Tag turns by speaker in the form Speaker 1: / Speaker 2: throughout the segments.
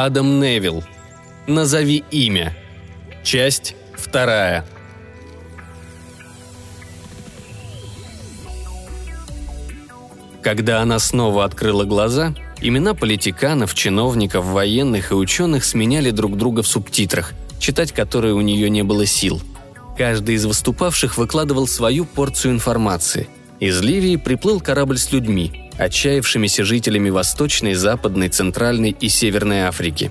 Speaker 1: Адам Невилл. Назови имя. Часть вторая. Когда она снова открыла глаза, имена политиканов, чиновников, военных и ученых сменяли друг друга в субтитрах, читать которые у нее не было сил. Каждый из выступавших выкладывал свою порцию информации. Из Ливии приплыл корабль с людьми, отчаявшимися жителями Восточной, Западной, Центральной и Северной Африки.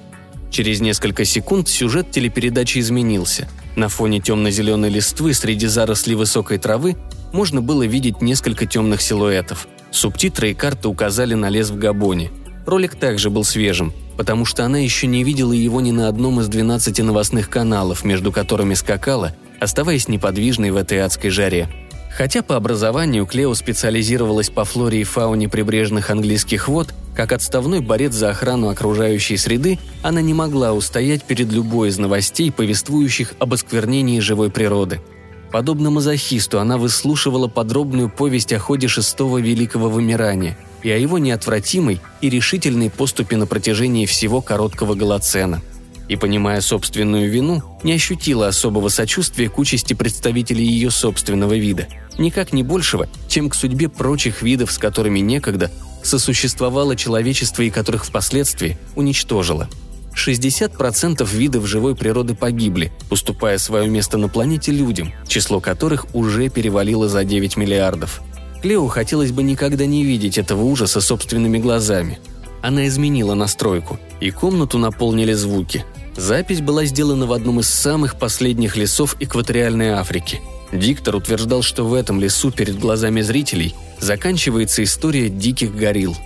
Speaker 1: Через несколько секунд сюжет телепередачи изменился. На фоне темно-зеленой листвы среди зарослей высокой травы можно было видеть несколько темных силуэтов – Субтитры и карты указали на лес в Габоне. Ролик также был свежим, потому что она еще не видела его ни на одном из 12 новостных каналов, между которыми скакала, оставаясь неподвижной в этой адской жаре. Хотя по образованию Клео специализировалась по флоре и фауне прибрежных английских вод, как отставной борец за охрану окружающей среды, она не могла устоять перед любой из новостей, повествующих об осквернении живой природы – Подобно мазохисту, она выслушивала подробную повесть о ходе шестого великого вымирания и о его неотвратимой и решительной поступе на протяжении всего короткого Голоцена. И, понимая собственную вину, не ощутила особого сочувствия к участи представителей ее собственного вида, никак не большего, чем к судьбе прочих видов, с которыми некогда сосуществовало человечество и которых впоследствии уничтожило – 60% видов живой природы погибли, уступая свое место на планете людям, число которых уже перевалило за 9 миллиардов. Клео хотелось бы никогда не видеть этого ужаса собственными глазами. Она изменила настройку, и комнату наполнили звуки. Запись была сделана в одном из самых последних лесов экваториальной Африки. Диктор утверждал, что в этом лесу перед глазами зрителей заканчивается история диких горилл.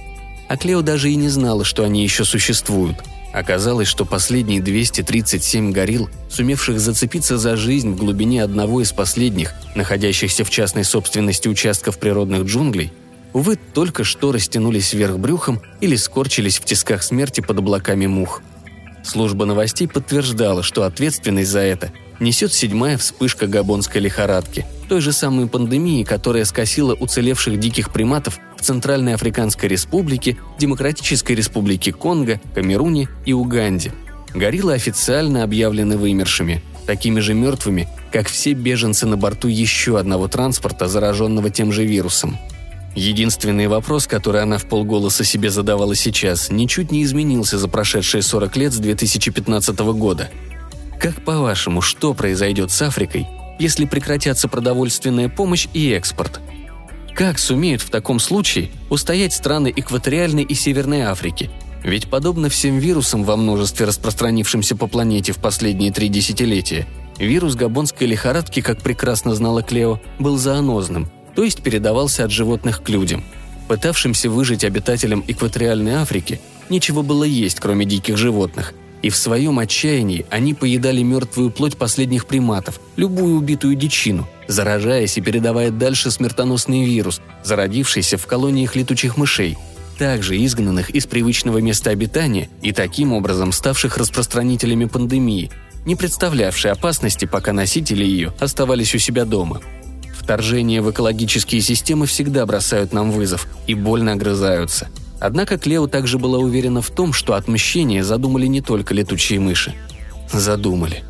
Speaker 1: А Клео даже и не знала, что они еще существуют – Оказалось, что последние 237 горилл, сумевших зацепиться за жизнь в глубине одного из последних, находящихся в частной собственности участков природных джунглей, увы, только что растянулись вверх брюхом или скорчились в тисках смерти под облаками мух. Служба новостей подтверждала, что ответственность за это несет седьмая вспышка габонской лихорадки, той же самой пандемии, которая скосила уцелевших диких приматов в Центральной Африканской Республике, Демократической Республике Конго, Камеруне и Уганде. Гориллы официально объявлены вымершими, такими же мертвыми, как все беженцы на борту еще одного транспорта, зараженного тем же вирусом. Единственный вопрос, который она в полголоса себе задавала сейчас, ничуть не изменился за прошедшие 40 лет с 2015 года. Как по-вашему, что произойдет с Африкой, если прекратятся продовольственная помощь и экспорт – как сумеют в таком случае устоять страны экваториальной и Северной Африки? Ведь подобно всем вирусам во множестве распространившимся по планете в последние три десятилетия, вирус габонской лихорадки, как прекрасно знала Клео, был зоонозным, то есть передавался от животных к людям. Пытавшимся выжить обитателям экваториальной Африки нечего было есть, кроме диких животных, и в своем отчаянии они поедали мертвую плоть последних приматов, любую убитую дичину, заражаясь и передавая дальше смертоносный вирус, зародившийся в колониях летучих мышей, также изгнанных из привычного места обитания и таким образом ставших распространителями пандемии, не представлявшей опасности, пока носители ее оставались у себя дома. Вторжения в экологические системы всегда бросают нам вызов и больно огрызаются – Однако Клео также была уверена в том, что отмщение задумали не только летучие мыши. Задумали.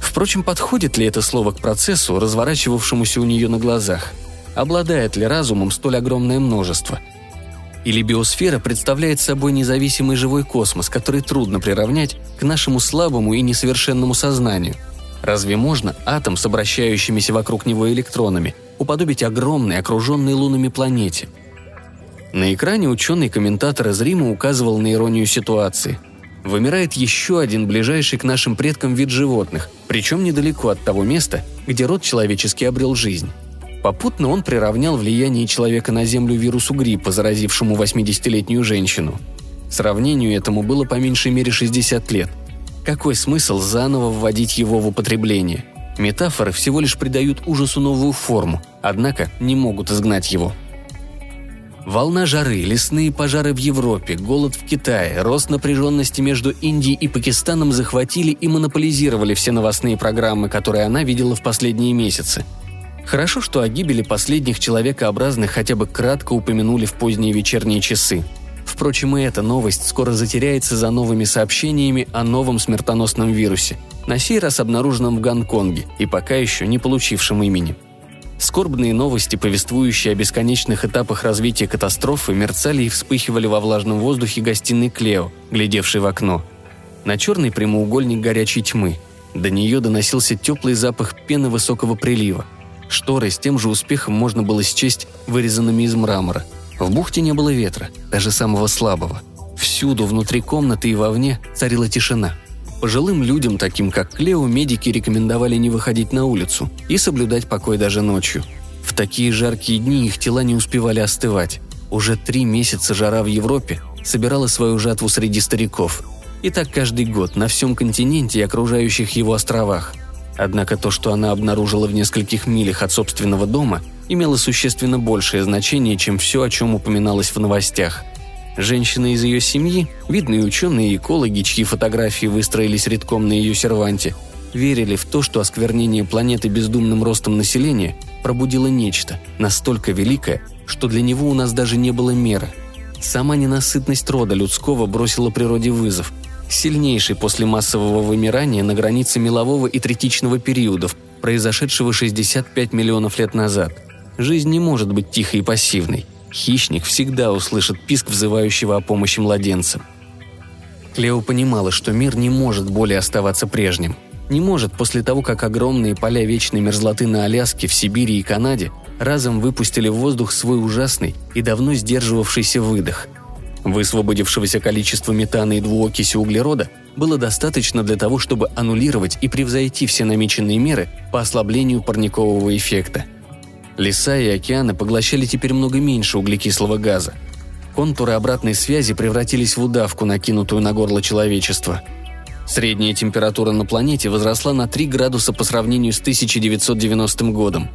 Speaker 1: Впрочем, подходит ли это слово к процессу, разворачивавшемуся у нее на глазах? Обладает ли разумом столь огромное множество? Или биосфера представляет собой независимый живой космос, который трудно приравнять к нашему слабому и несовершенному сознанию? Разве можно атом с обращающимися вокруг него электронами уподобить огромной, окруженной лунами планете – на экране ученый-комментатор из Рима указывал на иронию ситуации. Вымирает еще один ближайший к нашим предкам вид животных, причем недалеко от того места, где род человеческий обрел жизнь. Попутно он приравнял влияние человека на Землю вирусу гриппа, заразившему 80-летнюю женщину. Сравнению этому было по меньшей мере 60 лет. Какой смысл заново вводить его в употребление? Метафоры всего лишь придают ужасу новую форму, однако не могут изгнать его – Волна жары, лесные пожары в Европе, голод в Китае, рост напряженности между Индией и Пакистаном захватили и монополизировали все новостные программы, которые она видела в последние месяцы. Хорошо, что о гибели последних человекообразных хотя бы кратко упомянули в поздние вечерние часы. Впрочем, и эта новость скоро затеряется за новыми сообщениями о новом смертоносном вирусе, на сей раз обнаруженном в Гонконге и пока еще не получившем имени. Скорбные новости, повествующие о бесконечных этапах развития катастрофы, мерцали и вспыхивали во влажном воздухе гостиной Клео, глядевшей в окно. На черный прямоугольник горячей тьмы. До нее доносился теплый запах пены высокого прилива. Шторы с тем же успехом можно было счесть вырезанными из мрамора. В бухте не было ветра, даже самого слабого. Всюду, внутри комнаты и вовне, царила тишина – Пожилым людям, таким как Клео, медики рекомендовали не выходить на улицу и соблюдать покой даже ночью. В такие жаркие дни их тела не успевали остывать. Уже три месяца жара в Европе собирала свою жатву среди стариков. И так каждый год на всем континенте и окружающих его островах. Однако то, что она обнаружила в нескольких милях от собственного дома, имело существенно большее значение, чем все, о чем упоминалось в новостях – Женщины из ее семьи, видные ученые и экологи, чьи фотографии выстроились редком на ее серванте, верили в то, что осквернение планеты бездумным ростом населения пробудило нечто, настолько великое, что для него у нас даже не было меры. Сама ненасытность рода людского бросила природе вызов, сильнейший после массового вымирания на границе мелового и третичного периодов, произошедшего 65 миллионов лет назад. Жизнь не может быть тихой и пассивной – Хищник всегда услышит писк взывающего о помощи младенца. Клео понимала, что мир не может более оставаться прежним. Не может после того, как огромные поля вечной мерзлоты на Аляске, в Сибири и Канаде разом выпустили в воздух свой ужасный и давно сдерживавшийся выдох. Высвободившегося количества метана и двуокиси углерода было достаточно для того, чтобы аннулировать и превзойти все намеченные меры по ослаблению парникового эффекта – Леса и океаны поглощали теперь много меньше углекислого газа. Контуры обратной связи превратились в удавку, накинутую на горло человечества. Средняя температура на планете возросла на 3 градуса по сравнению с 1990 годом.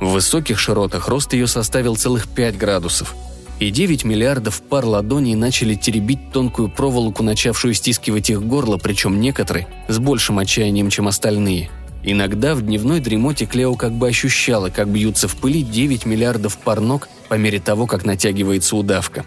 Speaker 1: В высоких широтах рост ее составил целых 5 градусов. И 9 миллиардов пар ладоней начали теребить тонкую проволоку, начавшую стискивать их горло, причем некоторые с большим отчаянием, чем остальные – Иногда в дневной дремоте Клео как бы ощущала, как бьются в пыли 9 миллиардов пар ног по мере того, как натягивается удавка.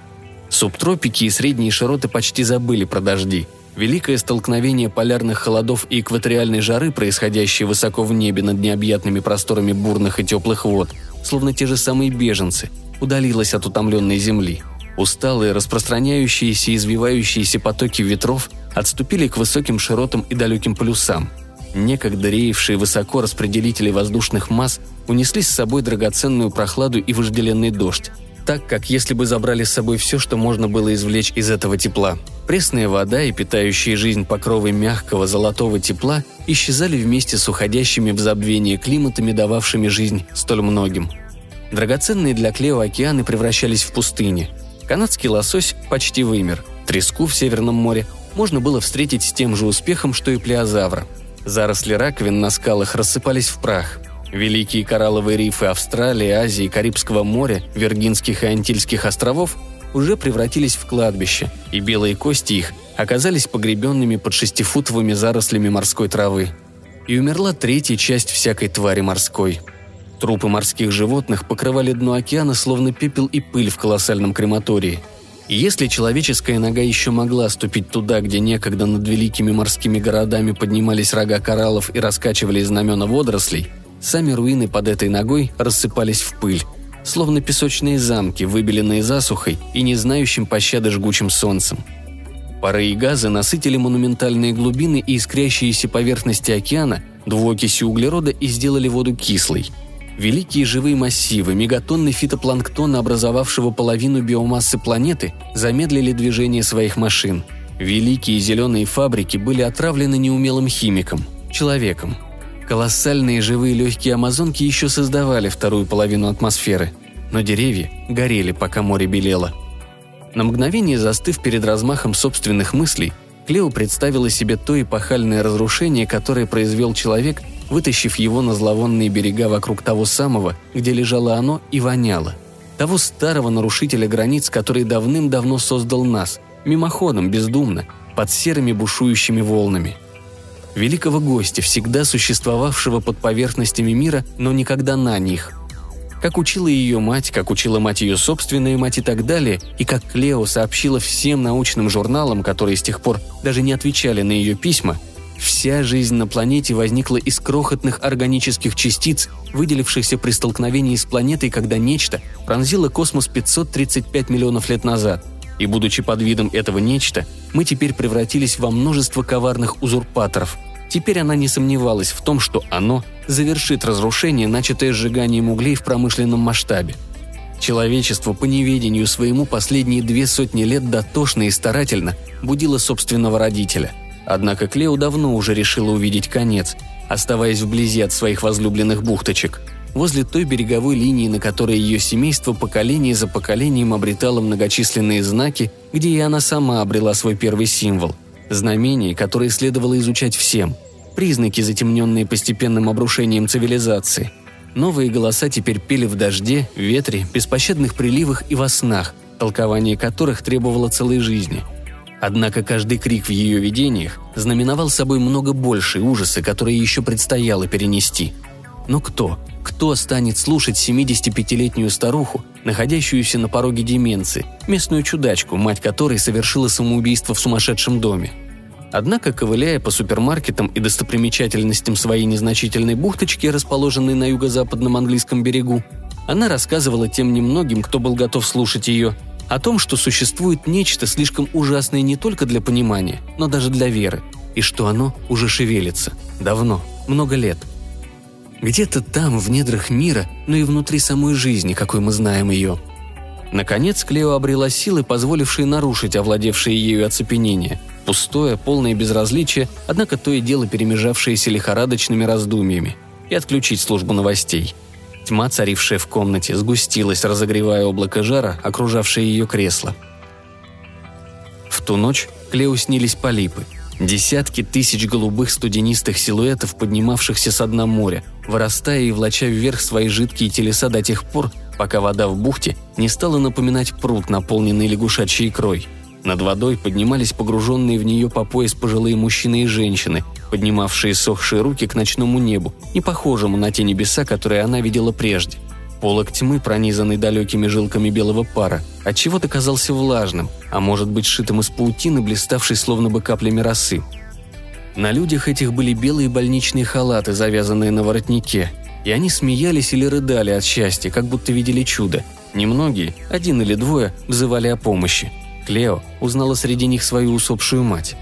Speaker 1: Субтропики и средние широты почти забыли про дожди. Великое столкновение полярных холодов и экваториальной жары, происходящее высоко в небе над необъятными просторами бурных и теплых вод, словно те же самые беженцы, удалилось от утомленной земли. Усталые, распространяющиеся и извивающиеся потоки ветров отступили к высоким широтам и далеким полюсам – Некогда реевшие высоко распределители воздушных масс унесли с собой драгоценную прохладу и вожделенный дождь, так как если бы забрали с собой все, что можно было извлечь из этого тепла. Пресная вода и питающие жизнь покровы мягкого золотого тепла исчезали вместе с уходящими в забвение климатами, дававшими жизнь столь многим. Драгоценные для Клео океаны превращались в пустыни. Канадский лосось почти вымер. Треску в Северном море можно было встретить с тем же успехом, что и плеозавра – Заросли раковин на скалах рассыпались в прах. Великие коралловые рифы Австралии, Азии, Карибского моря, Виргинских и Антильских островов уже превратились в кладбище, и белые кости их оказались погребенными под шестифутовыми зарослями морской травы. И умерла третья часть всякой твари морской. Трупы морских животных покрывали дно океана, словно пепел и пыль в колоссальном крематории – и если человеческая нога еще могла ступить туда, где некогда над великими морскими городами поднимались рога кораллов и раскачивались знамена водорослей, сами руины под этой ногой рассыпались в пыль, словно песочные замки, выбеленные засухой и не знающим пощады жгучим солнцем. Пары и газы насытили монументальные глубины и искрящиеся поверхности океана двуокисью углерода и сделали воду кислой – Великие живые массивы, мегатонны фитопланктона, образовавшего половину биомассы планеты, замедлили движение своих машин. Великие зеленые фабрики были отравлены неумелым химиком – человеком. Колоссальные живые легкие амазонки еще создавали вторую половину атмосферы, но деревья горели, пока море белело. На мгновение застыв перед размахом собственных мыслей, Клео представила себе то эпохальное разрушение, которое произвел человек – вытащив его на зловонные берега вокруг того самого, где лежало оно и воняло. Того старого нарушителя границ, который давным-давно создал нас, мимоходом, бездумно, под серыми бушующими волнами. Великого гостя, всегда существовавшего под поверхностями мира, но никогда на них. как учила ее мать, как учила мать ее собственная мать и так далее, и как Клео сообщила всем научным журналам, которые с тех пор даже не отвечали на ее письма, вся жизнь на планете возникла из крохотных органических частиц, выделившихся при столкновении с планетой, когда нечто пронзило космос 535 миллионов лет назад. И будучи под видом этого нечто, мы теперь превратились во множество коварных узурпаторов. Теперь она не сомневалась в том, что оно завершит разрушение, начатое сжиганием углей в промышленном масштабе. Человечество по неведению своему последние две сотни лет дотошно и старательно будило собственного родителя. Однако Клео давно уже решила увидеть конец, оставаясь вблизи от своих возлюбленных бухточек, возле той береговой линии, на которой ее семейство поколение за поколением обретало многочисленные знаки, где и она сама обрела свой первый символ – знамение, которое следовало изучать всем – признаки, затемненные постепенным обрушением цивилизации. Новые голоса теперь пели в дожде, ветре, беспощадных приливах и во снах, толкование которых требовало целой жизни. Однако каждый крик в ее видениях знаменовал собой много большие ужасы, которые еще предстояло перенести. Но кто? Кто станет слушать 75-летнюю старуху, находящуюся на пороге деменции, местную чудачку, мать которой совершила самоубийство в сумасшедшем доме – Однако, ковыляя по супермаркетам и достопримечательностям своей незначительной бухточки, расположенной на юго-западном английском берегу, она рассказывала тем немногим, кто был готов слушать ее, о том, что существует нечто слишком ужасное не только для понимания, но даже для веры, и что оно уже шевелится. Давно, много лет. Где-то там, в недрах мира, но и внутри самой жизни, какой мы знаем ее. Наконец Клео обрела силы, позволившие нарушить овладевшее ею оцепенение – пустое, полное безразличие, однако то и дело перемежавшееся лихорадочными раздумьями, и отключить службу новостей. Тьма, царившая в комнате, сгустилась, разогревая облако жара, окружавшее ее кресло. В ту ночь Клео снились полипы. Десятки тысяч голубых студенистых силуэтов, поднимавшихся с дна моря, вырастая и влача вверх свои жидкие телеса до тех пор, пока вода в бухте не стала напоминать пруд, наполненный лягушачьей икрой – над водой поднимались погруженные в нее по пояс пожилые мужчины и женщины, поднимавшие сохшие руки к ночному небу, не похожему на те небеса, которые она видела прежде. Полок тьмы, пронизанный далекими жилками белого пара, отчего-то казался влажным, а может быть сшитым из паутины, блиставшей словно бы каплями росы. На людях этих были белые больничные халаты, завязанные на воротнике, и они смеялись или рыдали от счастья, как будто видели чудо. Немногие, один или двое, взывали о помощи – Клео узнала среди них свою усопшую мать.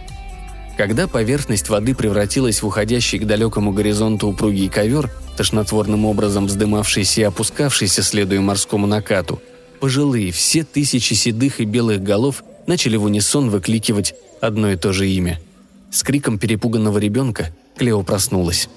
Speaker 1: Когда поверхность воды превратилась в уходящий к далекому горизонту упругий ковер, тошнотворным образом вздымавшийся и опускавшийся, следуя морскому накату, пожилые, все тысячи седых и белых голов начали в унисон выкликивать одно и то же имя. С криком перепуганного ребенка Клео проснулась.